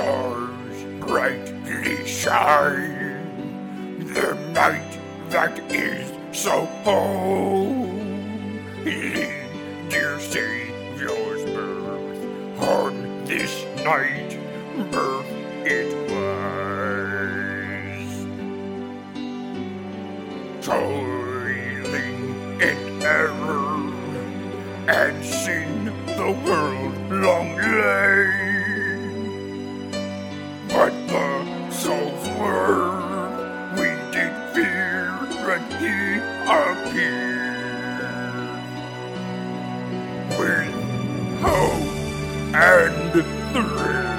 stars brightly shine. The night that is so holy, dear Savior's birth. On this night, birth it was. Toiling in error and sin the world long lay. The souls were we did fear when he appeared. With hope and thrill,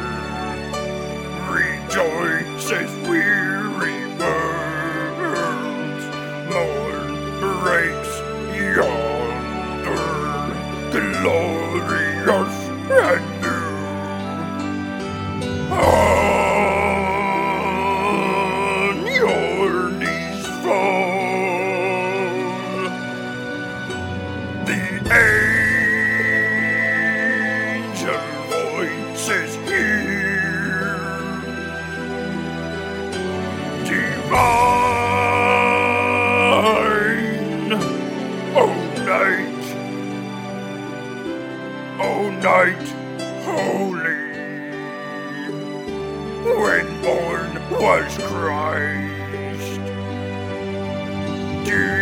rejoices weary birds. Morn breaks yonder, glorious and angel voices hear. Divine, oh night, oh night, holy when born was Christ. Divine,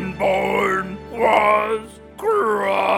born was Christ.